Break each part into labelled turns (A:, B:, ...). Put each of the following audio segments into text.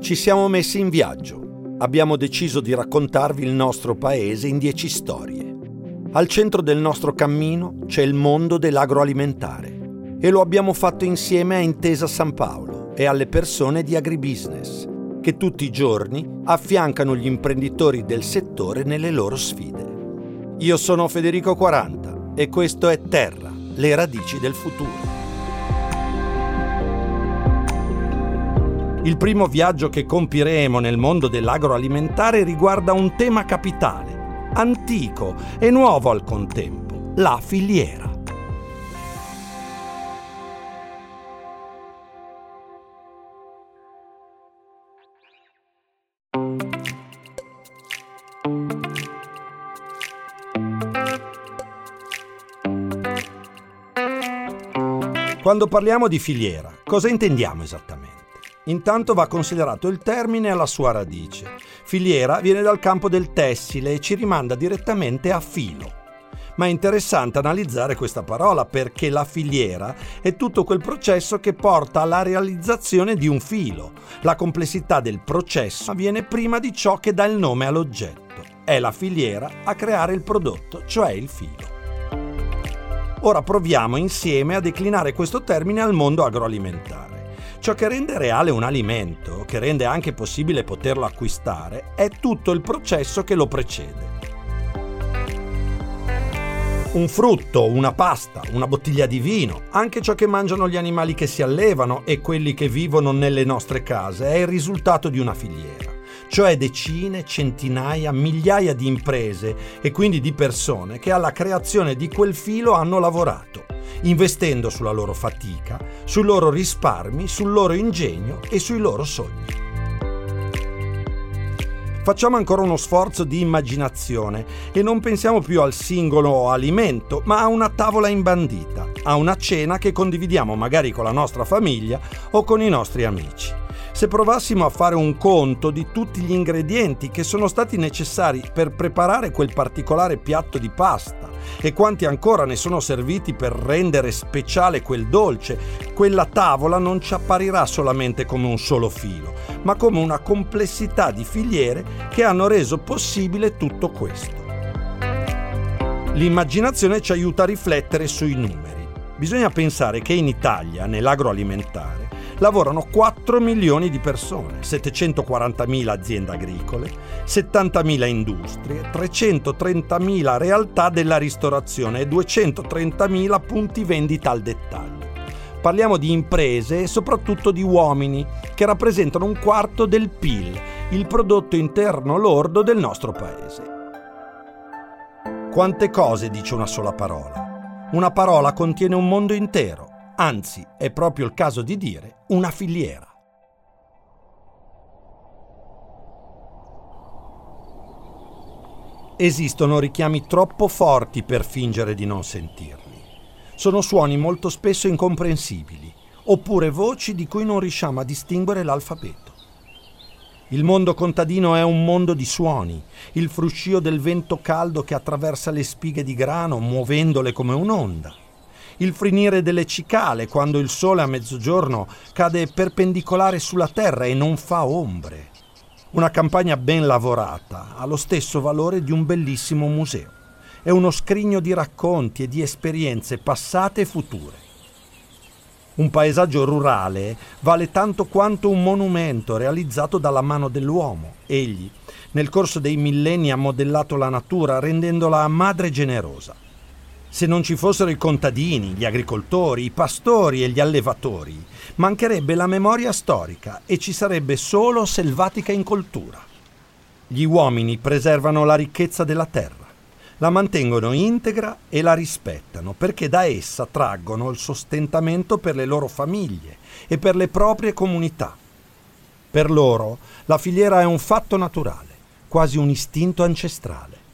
A: Ci siamo messi in viaggio. Abbiamo deciso di raccontarvi il nostro paese in dieci storie. Al centro del nostro cammino c'è il mondo dell'agroalimentare e lo abbiamo fatto insieme a Intesa San Paolo e alle persone di Agribusiness, che tutti i giorni affiancano gli imprenditori del settore nelle loro sfide. Io sono Federico 40 e questo è Terra, le radici del futuro. Il primo viaggio che compiremo nel mondo dell'agroalimentare riguarda un tema capitale, antico e nuovo al contempo, la filiera. Quando parliamo di filiera, cosa intendiamo esattamente? Intanto va considerato il termine alla sua radice. Filiera viene dal campo del tessile e ci rimanda direttamente a filo. Ma è interessante analizzare questa parola perché la filiera è tutto quel processo che porta alla realizzazione di un filo. La complessità del processo avviene prima di ciò che dà il nome all'oggetto. È la filiera a creare il prodotto, cioè il filo. Ora proviamo insieme a declinare questo termine al mondo agroalimentare. Ciò che rende reale un alimento, che rende anche possibile poterlo acquistare, è tutto il processo che lo precede. Un frutto, una pasta, una bottiglia di vino, anche ciò che mangiano gli animali che si allevano e quelli che vivono nelle nostre case è il risultato di una filiera cioè decine, centinaia, migliaia di imprese e quindi di persone che alla creazione di quel filo hanno lavorato investendo sulla loro fatica, sui loro risparmi, sul loro ingegno e sui loro sogni. Facciamo ancora uno sforzo di immaginazione e non pensiamo più al singolo alimento, ma a una tavola imbandita, a una cena che condividiamo magari con la nostra famiglia o con i nostri amici se provassimo a fare un conto di tutti gli ingredienti che sono stati necessari per preparare quel particolare piatto di pasta e quanti ancora ne sono serviti per rendere speciale quel dolce, quella tavola non ci apparirà solamente come un solo filo, ma come una complessità di filiere che hanno reso possibile tutto questo. L'immaginazione ci aiuta a riflettere sui numeri. Bisogna pensare che in Italia, nell'agroalimentare, lavorano 4 milioni di persone, 740.000 aziende agricole, 70.000 industrie, 330.000 realtà della ristorazione e 230.000 punti vendita al dettaglio. Parliamo di imprese e soprattutto di uomini, che rappresentano un quarto del PIL, il prodotto interno lordo del nostro paese. Quante cose dice una sola parola? Una parola contiene un mondo intero anzi è proprio il caso di dire una filiera. Esistono richiami troppo forti per fingere di non sentirli. Sono suoni molto spesso incomprensibili, oppure voci di cui non riusciamo a distinguere l'alfabeto. Il mondo contadino è un mondo di suoni, il fruscio del vento caldo che attraversa le spighe di grano muovendole come un'onda il frinire delle cicale quando il sole a mezzogiorno cade perpendicolare sulla terra e non fa ombre. Una campagna ben lavorata ha lo stesso valore di un bellissimo museo. È uno scrigno di racconti e di esperienze passate e future. Un paesaggio rurale vale tanto quanto un monumento realizzato dalla mano dell'uomo. Egli, nel corso dei millenni, ha modellato la natura rendendola madre generosa. Se non ci fossero i contadini, gli agricoltori, i pastori e gli allevatori, mancherebbe la memoria storica e ci sarebbe solo selvatica incoltura. Gli uomini preservano la ricchezza della terra, la mantengono integra e la rispettano perché da essa traggono il sostentamento per le loro famiglie e per le proprie comunità. Per loro la filiera è un fatto naturale, quasi un istinto ancestrale.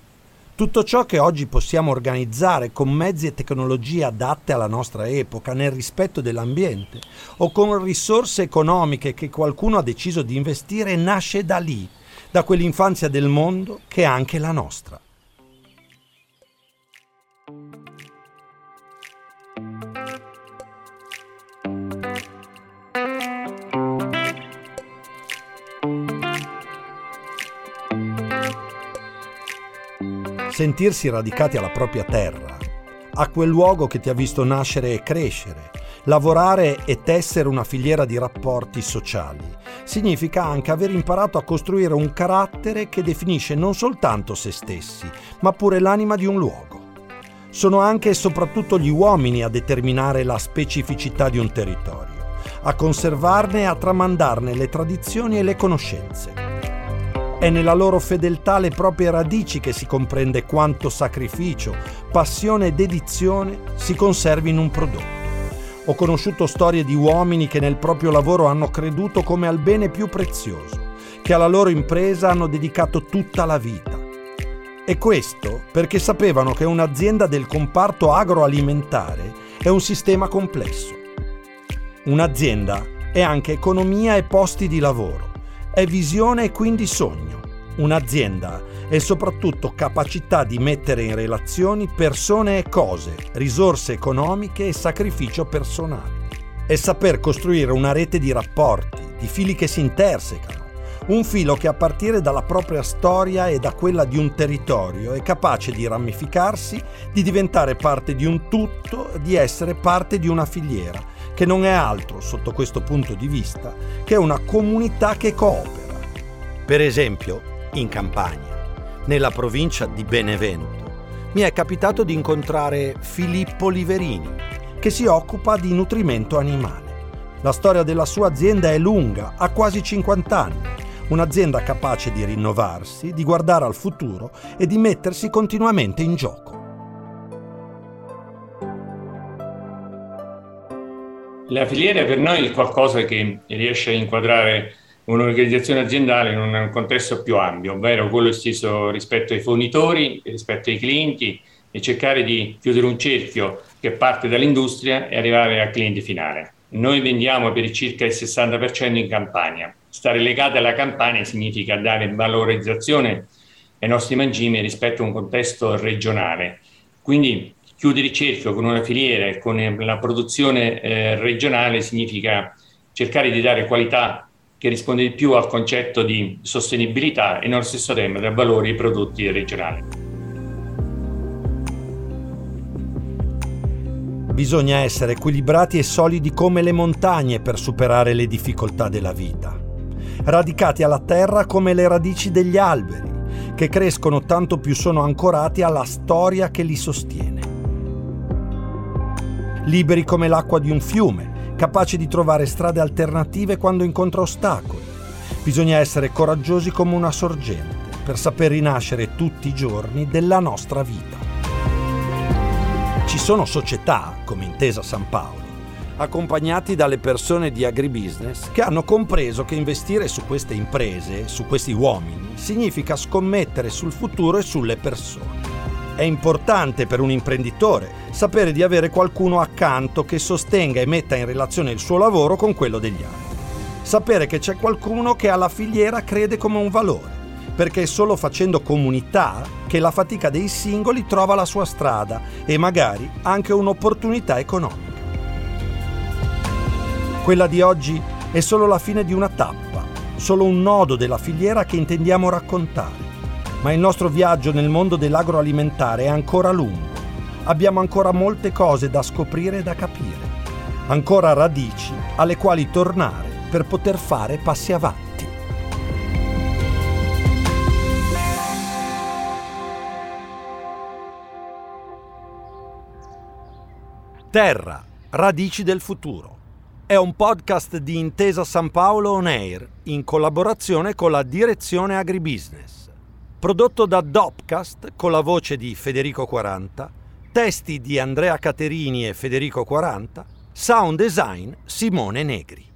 A: Tutto ciò che oggi possiamo organizzare con mezzi e tecnologie adatte alla nostra epoca nel rispetto dell'ambiente o con risorse economiche che qualcuno ha deciso di investire nasce da lì, da quell'infanzia del mondo che è anche la nostra. Sentirsi radicati alla propria terra, a quel luogo che ti ha visto nascere e crescere, lavorare e tessere una filiera di rapporti sociali. Significa anche aver imparato a costruire un carattere che definisce non soltanto se stessi, ma pure l'anima di un luogo. Sono anche e soprattutto gli uomini a determinare la specificità di un territorio, a conservarne e a tramandarne le tradizioni e le conoscenze. È nella loro fedeltà alle proprie radici che si comprende quanto sacrificio, passione e dedizione si conservi in un prodotto. Ho conosciuto storie di uomini che nel proprio lavoro hanno creduto come al bene più prezioso, che alla loro impresa hanno dedicato tutta la vita. E questo perché sapevano che un'azienda del comparto agroalimentare è un sistema complesso. Un'azienda è anche economia e posti di lavoro è visione e quindi sogno. Un'azienda è soprattutto capacità di mettere in relazioni persone e cose, risorse economiche e sacrificio personale. È saper costruire una rete di rapporti, di fili che si intersecano, un filo che a partire dalla propria storia e da quella di un territorio è capace di ramificarsi, di diventare parte di un tutto, di essere parte di una filiera che non è altro, sotto questo punto di vista, che una comunità che coopera. Per esempio, in Campania, nella provincia di Benevento, mi è capitato di incontrare Filippo Liverini, che si occupa di nutrimento animale. La storia della sua azienda è lunga, ha quasi 50 anni. Un'azienda capace di rinnovarsi, di guardare al futuro e di mettersi continuamente in gioco.
B: La filiera per noi è qualcosa che riesce a inquadrare un'organizzazione aziendale in un contesto più ampio, ovvero quello esteso rispetto ai fornitori, rispetto ai clienti e cercare di chiudere un cerchio che parte dall'industria e arrivare al cliente finale. Noi vendiamo per circa il 60% in campagna. Stare legati alla campagna significa dare valorizzazione ai nostri mangimi rispetto a un contesto regionale. Quindi chiudere il cerchio con una filiera e con la produzione eh, regionale significa cercare di dare qualità che risponde di più al concetto di sostenibilità e nello stesso tempo dai valori dei prodotti regionali.
A: Bisogna essere equilibrati e solidi come le montagne per superare le difficoltà della vita. Radicati alla terra come le radici degli alberi, che crescono tanto più sono ancorati alla storia che li sostiene liberi come l'acqua di un fiume, capaci di trovare strade alternative quando incontra ostacoli. Bisogna essere coraggiosi come una sorgente per saper rinascere tutti i giorni della nostra vita. Ci sono società, come Intesa San Paolo, accompagnati dalle persone di agribusiness che hanno compreso che investire su queste imprese, su questi uomini, significa scommettere sul futuro e sulle persone. È importante per un imprenditore sapere di avere qualcuno accanto che sostenga e metta in relazione il suo lavoro con quello degli altri. Sapere che c'è qualcuno che alla filiera crede come un valore, perché è solo facendo comunità che la fatica dei singoli trova la sua strada e magari anche un'opportunità economica. Quella di oggi è solo la fine di una tappa, solo un nodo della filiera che intendiamo raccontare ma il nostro viaggio nel mondo dell'agroalimentare è ancora lungo. Abbiamo ancora molte cose da scoprire e da capire, ancora radici alle quali tornare per poter fare passi avanti. Terra, radici del futuro. È un podcast di Intesa San Paolo On Air in collaborazione con la Direzione Agribusiness prodotto da Dopcast con la voce di Federico 40, testi di Andrea Caterini e Federico 40, sound design Simone Negri.